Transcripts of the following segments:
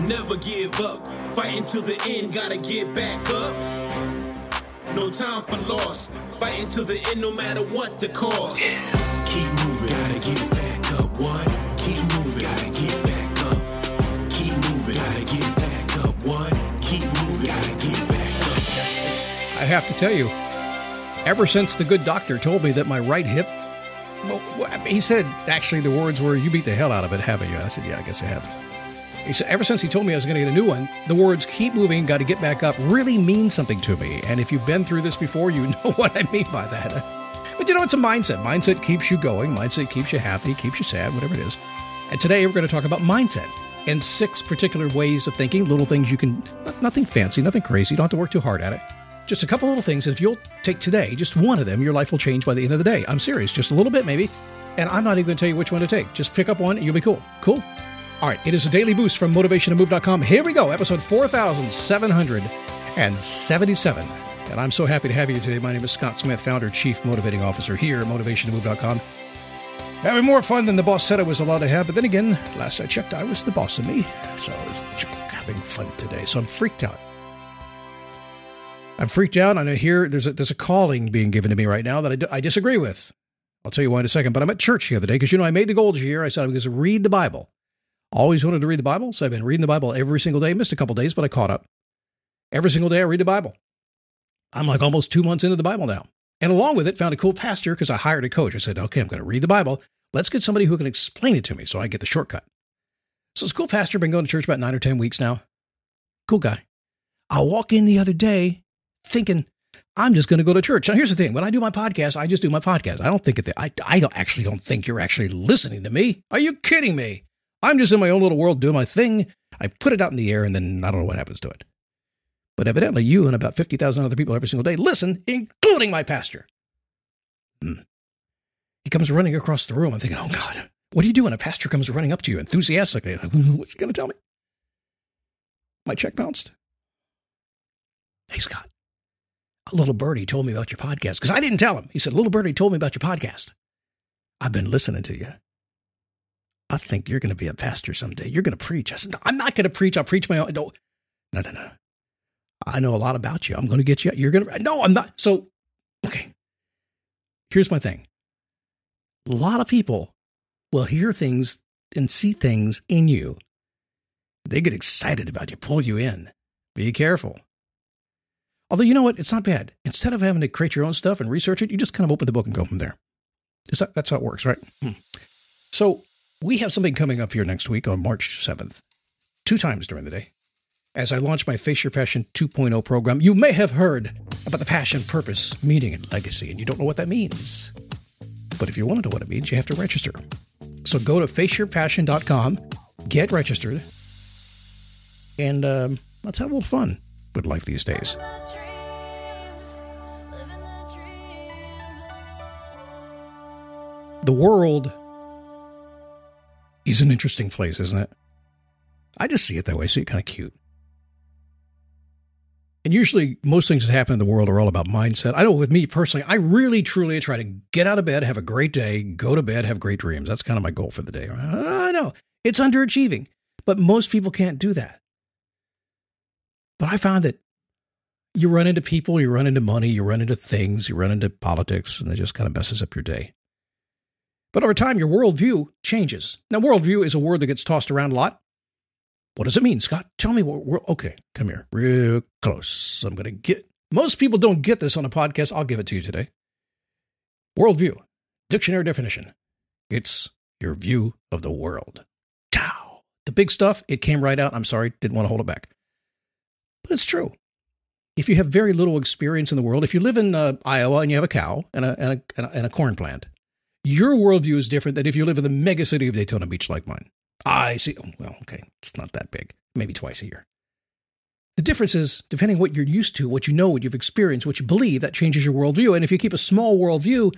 Never give up. Fighting till the end, gotta get back up. No time for loss. Fighting till the end, no matter what the cost. Keep moving, gotta get back up. What? Keep moving, gotta get back up. Keep moving, gotta get back up. What? Keep moving, gotta get back up. I have to tell you, ever since the good doctor told me that my right hip, well, he said actually the words were, You beat the hell out of it, haven't you? I said, Yeah, I guess I have. He said, Ever since he told me I was going to get a new one, the words keep moving, got to get back up really mean something to me. And if you've been through this before, you know what I mean by that. But you know, it's a mindset. Mindset keeps you going, mindset keeps you happy, keeps you sad, whatever it is. And today we're going to talk about mindset and six particular ways of thinking, little things you can, nothing fancy, nothing crazy, you don't have to work too hard at it. Just a couple little things. And if you'll take today, just one of them, your life will change by the end of the day. I'm serious, just a little bit maybe. And I'm not even going to tell you which one to take. Just pick up one and you'll be cool. Cool? All right, it is a daily boost from motivationtomove.com. Here we go, episode 4777. And I'm so happy to have you today. My name is Scott Smith, founder, chief motivating officer here at motivationtomove.com. Having more fun than the boss said I was allowed to have, but then again, last I checked, I was the boss of me. So I was having fun today. So I'm freaked out. I'm freaked out. I know here there's a, there's a calling being given to me right now that I, d- I disagree with. I'll tell you why in a second. But I'm at church the other day because you know I made the goal this year. I said I was going to read the Bible. Always wanted to read the Bible, so I've been reading the Bible every single day. Missed a couple days, but I caught up. Every single day I read the Bible. I'm like almost two months into the Bible now. And along with it, found a cool pastor because I hired a coach. I said, okay, I'm going to read the Bible. Let's get somebody who can explain it to me so I get the shortcut. So this cool pastor, been going to church about nine or 10 weeks now. Cool guy. I walk in the other day thinking, I'm just going to go to church. Now, here's the thing. When I do my podcast, I just do my podcast. I don't think it, I, I don't actually don't think you're actually listening to me. Are you kidding me? I'm just in my own little world doing my thing. I put it out in the air and then I don't know what happens to it. But evidently, you and about 50,000 other people every single day listen, including my pastor. Hmm. He comes running across the room. I'm thinking, oh God, what do you do when a pastor comes running up to you enthusiastically? What's he going to tell me? My check bounced. Hey, Scott, a little birdie told me about your podcast because I didn't tell him. He said, little birdie told me about your podcast. I've been listening to you. I think you're going to be a pastor someday. You're going to preach. I said, no, I'm not going to preach. I'll preach my own. No, no, no, no. I know a lot about you. I'm going to get you. You're going to. No, I'm not. So, okay. Here's my thing. A lot of people will hear things and see things in you. They get excited about you, pull you in. Be careful. Although, you know what? It's not bad. Instead of having to create your own stuff and research it, you just kind of open the book and go from there. That, that's how it works, right? Hmm. So, we have something coming up here next week on March 7th, two times during the day. As I launch my Face Your Passion 2.0 program, you may have heard about the passion, purpose, meaning, and legacy, and you don't know what that means. But if you want to know what it means, you have to register. So go to faceyourpassion.com, get registered, and um, let's have a little fun with life these days. The world is an interesting place, isn't it? I just see it that way. I see it kind of cute. And usually, most things that happen in the world are all about mindset. I know with me personally, I really truly try to get out of bed, have a great day, go to bed, have great dreams. That's kind of my goal for the day. I know it's underachieving, but most people can't do that. But I found that you run into people, you run into money, you run into things, you run into politics, and it just kind of messes up your day. But over time, your worldview changes. Now, worldview is a word that gets tossed around a lot. What does it mean, Scott? Tell me what we're okay. Come here, real close. I'm going to get. Most people don't get this on a podcast. I'll give it to you today. Worldview, dictionary definition. It's your view of the world. Tau. The big stuff, it came right out. I'm sorry, didn't want to hold it back. But it's true. If you have very little experience in the world, if you live in uh, Iowa and you have a cow and a, and, a, and a corn plant, your worldview is different than if you live in the mega city of Daytona Beach like mine. I see. Oh, well, okay. It's not that big. Maybe twice a year. The difference is, depending what you're used to, what you know, what you've experienced, what you believe, that changes your worldview. And if you keep a small worldview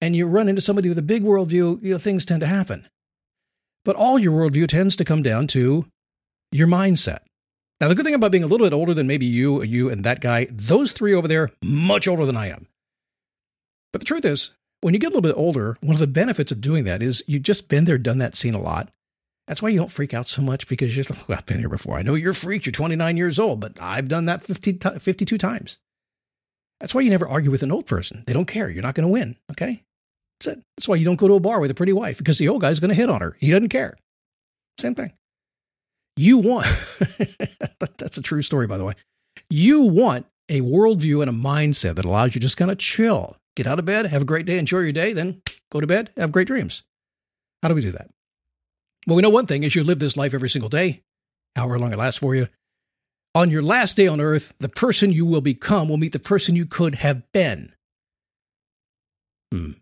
and you run into somebody with a big worldview, you know, things tend to happen. But all your worldview tends to come down to your mindset. Now, the good thing about being a little bit older than maybe you, you, and that guy, those three over there, much older than I am. But the truth is, when you get a little bit older, one of the benefits of doing that is you've just been there, done that, seen a lot. That's why you don't freak out so much because you're like, well, I've been here before. I know you're a freak. You're 29 years old, but I've done that 50, 52 times. That's why you never argue with an old person. They don't care. You're not going to win. Okay. That's it. That's why you don't go to a bar with a pretty wife because the old guy's going to hit on her. He doesn't care. Same thing. You want, that's a true story, by the way. You want a worldview and a mindset that allows you just kind of chill, get out of bed, have a great day, enjoy your day, then go to bed, have great dreams. How do we do that? Well, we know one thing is you live this life every single day, however long it lasts for you. On your last day on earth, the person you will become will meet the person you could have been. Hmm.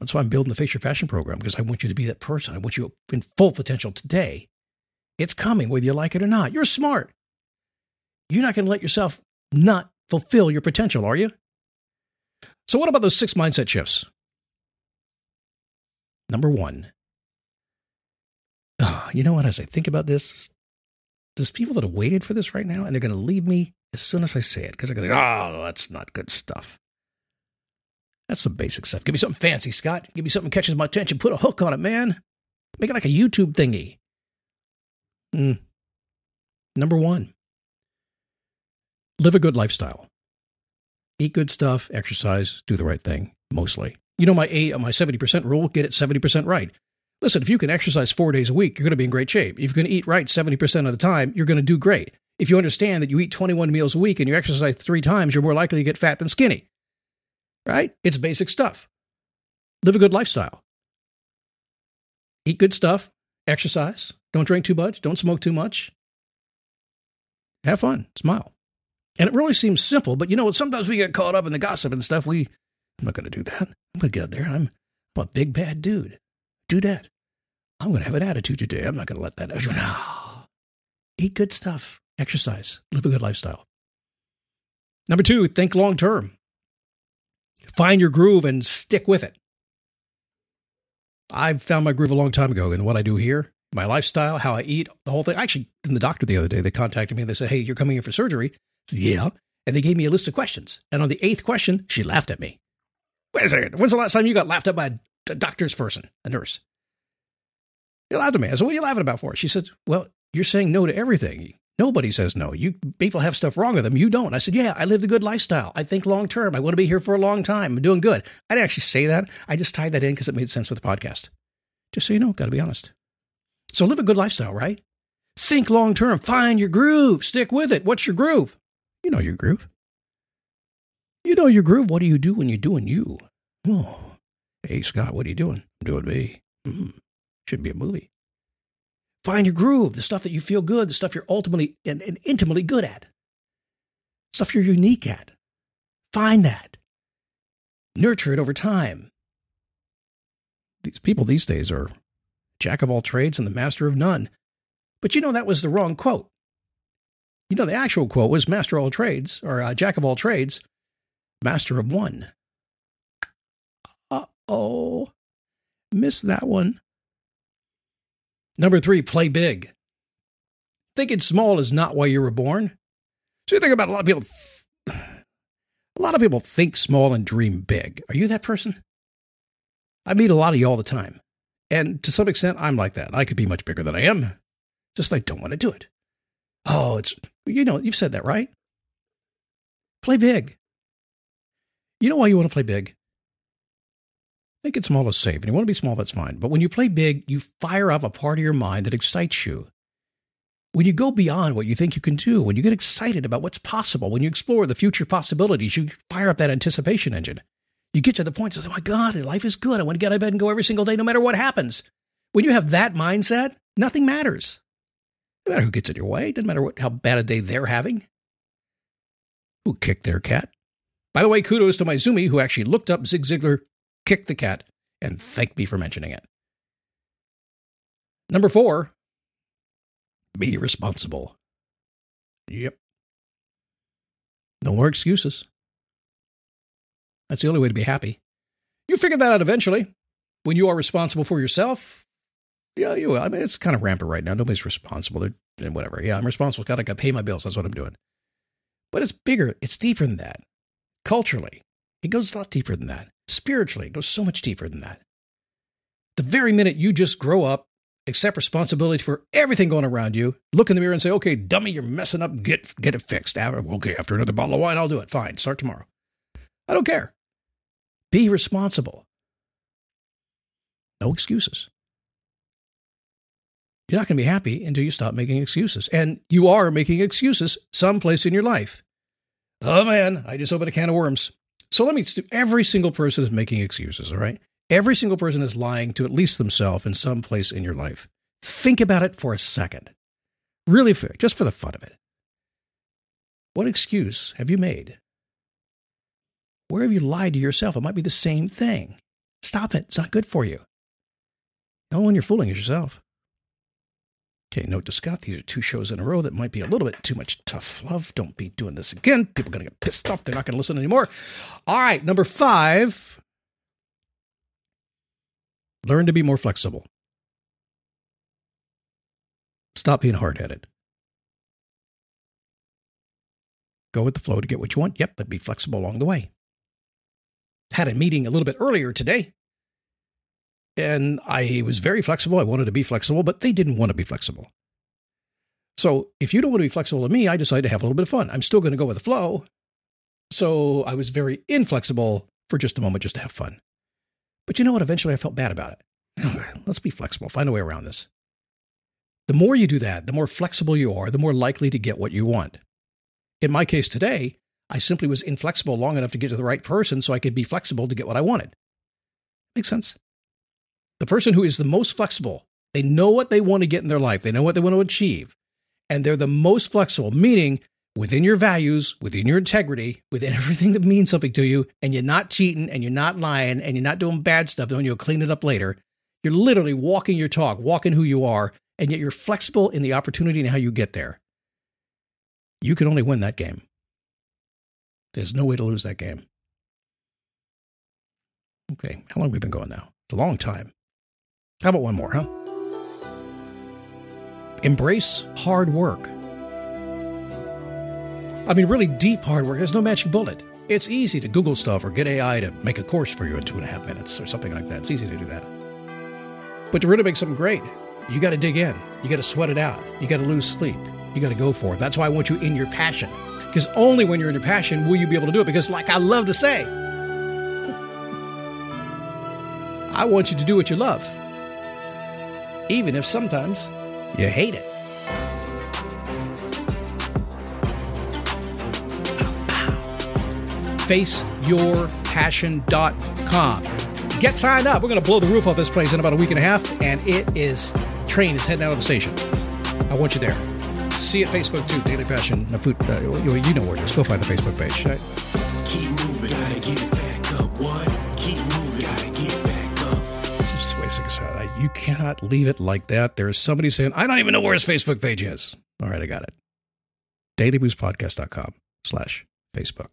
That's why I'm building the Face Your Passion program because I want you to be that person. I want you in full potential today. It's coming whether you like it or not. You're smart. You're not going to let yourself not fulfill your potential, are you? So, what about those six mindset shifts? Number one, oh, you know what? As I think about this, there's people that have waited for this right now, and they're going to leave me as soon as I say it because they're going to go, oh, that's not good stuff. That's some basic stuff. Give me something fancy, Scott. Give me something that catches my attention. Put a hook on it, man. Make it like a YouTube thingy. Mm. Number one, live a good lifestyle. Eat good stuff, exercise, do the right thing, mostly. You know my eight, my 70% rule, get it 70% right. Listen, if you can exercise four days a week, you're going to be in great shape. If you can eat right 70% of the time, you're going to do great. If you understand that you eat 21 meals a week and you exercise three times, you're more likely to get fat than skinny. Right? It's basic stuff. Live a good lifestyle. Eat good stuff, exercise, don't drink too much, don't smoke too much. Have fun, smile. And it really seems simple, but you know? Sometimes we get caught up in the gossip and stuff. We, I'm not going to do that. I'm going to get out there. I'm, I'm a big bad dude. Do that. I'm going to have an attitude today. I'm not going to let that. No. Eat good stuff. Exercise. Live a good lifestyle. Number two, think long term. Find your groove and stick with it. I've found my groove a long time ago in what I do here, my lifestyle, how I eat, the whole thing. Actually, in the doctor the other day, they contacted me and they said, Hey, you're coming in for surgery. Yeah. And they gave me a list of questions. And on the eighth question, she laughed at me. Wait a second. When's the last time you got laughed at by a doctor's person, a nurse? You laughed at me. I said, What are you laughing about for? She said, Well, you're saying no to everything. Nobody says no. You people have stuff wrong with them. You don't. I said, Yeah, I live the good lifestyle. I think long term. I want to be here for a long time. I'm doing good. I didn't actually say that. I just tied that in because it made sense with the podcast. Just so you know, got to be honest. So live a good lifestyle, right? Think long term. Find your groove. Stick with it. What's your groove? You know your groove. You know your groove. What do you do when you're doing you? Oh, hey, Scott, what are you doing? Doing me. Mm, should be a movie. Find your groove, the stuff that you feel good, the stuff you're ultimately and, and intimately good at, stuff you're unique at. Find that. Nurture it over time. These people these days are jack of all trades and the master of none. But you know that was the wrong quote. You know the actual quote was master of all trades or uh, jack of all trades, master of one. Uh oh, missed that one. Number three, play big. Thinking small is not why you were born. So you think about a lot of people. A lot of people think small and dream big. Are you that person? I meet a lot of you all the time. And to some extent, I'm like that. I could be much bigger than I am. Just I don't want to do it. Oh, it's, you know, you've said that, right? Play big. You know why you want to play big? Think it small is safe. And you want to be small, that's fine. But when you play big, you fire up a part of your mind that excites you. When you go beyond what you think you can do, when you get excited about what's possible, when you explore the future possibilities, you fire up that anticipation engine. You get to the point of, oh my God, life is good. I want to get out of bed and go every single day, no matter what happens. When you have that mindset, nothing matters. No matter who gets in your way, doesn't matter what, how bad a day they're having. Who kicked their cat? By the way, kudos to my Zoomy who actually looked up Zig Ziglar kicked the cat, and thanked me for mentioning it. Number four, be responsible. Yep. No more excuses. That's the only way to be happy. You figure that out eventually. When you are responsible for yourself, yeah, you will. I mean, it's kind of rampant right now. Nobody's responsible. and whatever. Yeah, I'm responsible. Got to pay my bills. That's what I'm doing. But it's bigger. It's deeper than that. Culturally, it goes a lot deeper than that. Spiritually, it goes so much deeper than that. The very minute you just grow up, accept responsibility for everything going around you, look in the mirror and say, okay, dummy, you're messing up, get, get it fixed. Okay, after another bottle of wine, I'll do it. Fine, start tomorrow. I don't care. Be responsible. No excuses. You're not going to be happy until you stop making excuses. And you are making excuses someplace in your life. Oh man, I just opened a can of worms. So let me, every single person is making excuses, all right? Every single person is lying to at least themselves in some place in your life. Think about it for a second. Really, just for the fun of it. What excuse have you made? Where have you lied to yourself? It might be the same thing. Stop it. It's not good for you. The only one you're fooling is yourself. Okay, note to Scott, these are two shows in a row that might be a little bit too much tough love. Don't be doing this again. People are going to get pissed off. They're not going to listen anymore. All right, number five learn to be more flexible. Stop being hard headed. Go with the flow to get what you want. Yep, but be flexible along the way. Had a meeting a little bit earlier today and I was very flexible. I wanted to be flexible, but they didn't want to be flexible. So if you don't want to be flexible to me, I decided to have a little bit of fun. I'm still going to go with the flow. So I was very inflexible for just a moment, just to have fun. But you know what? Eventually I felt bad about it. Let's be flexible, find a way around this. The more you do that, the more flexible you are, the more likely to get what you want. In my case today, I simply was inflexible long enough to get to the right person so I could be flexible to get what I wanted. Makes sense? The person who is the most flexible, they know what they want to get in their life, they know what they want to achieve, and they're the most flexible, meaning within your values, within your integrity, within everything that means something to you, and you're not cheating and you're not lying and you're not doing bad stuff, then you'll clean it up later. You're literally walking your talk, walking who you are, and yet you're flexible in the opportunity and how you get there. You can only win that game. There's no way to lose that game. Okay, how long have we been going now? It's a long time. How about one more, huh? Embrace hard work. I mean, really deep hard work. There's no magic bullet. It's easy to Google stuff or get AI to make a course for you in two and a half minutes or something like that. It's easy to do that. But to really make something great, you got to dig in. You got to sweat it out. You got to lose sleep. You got to go for it. That's why I want you in your passion. Because only when you're in your passion will you be able to do it. Because, like I love to say, I want you to do what you love even if sometimes you hate it. FaceYourPassion.com. Get signed up. We're going to blow the roof off this place in about a week and a half, and it is train is heading out of the station. I want you there. See you at Facebook too, Daily Passion. Uh, food, uh, you, know where it is. Go find the Facebook page. Right? Keep moving, gotta get back up. What? You cannot leave it like that. There is somebody saying, I don't even know where his Facebook page is. All right, I got it. dailyboostpodcast.com slash Facebook.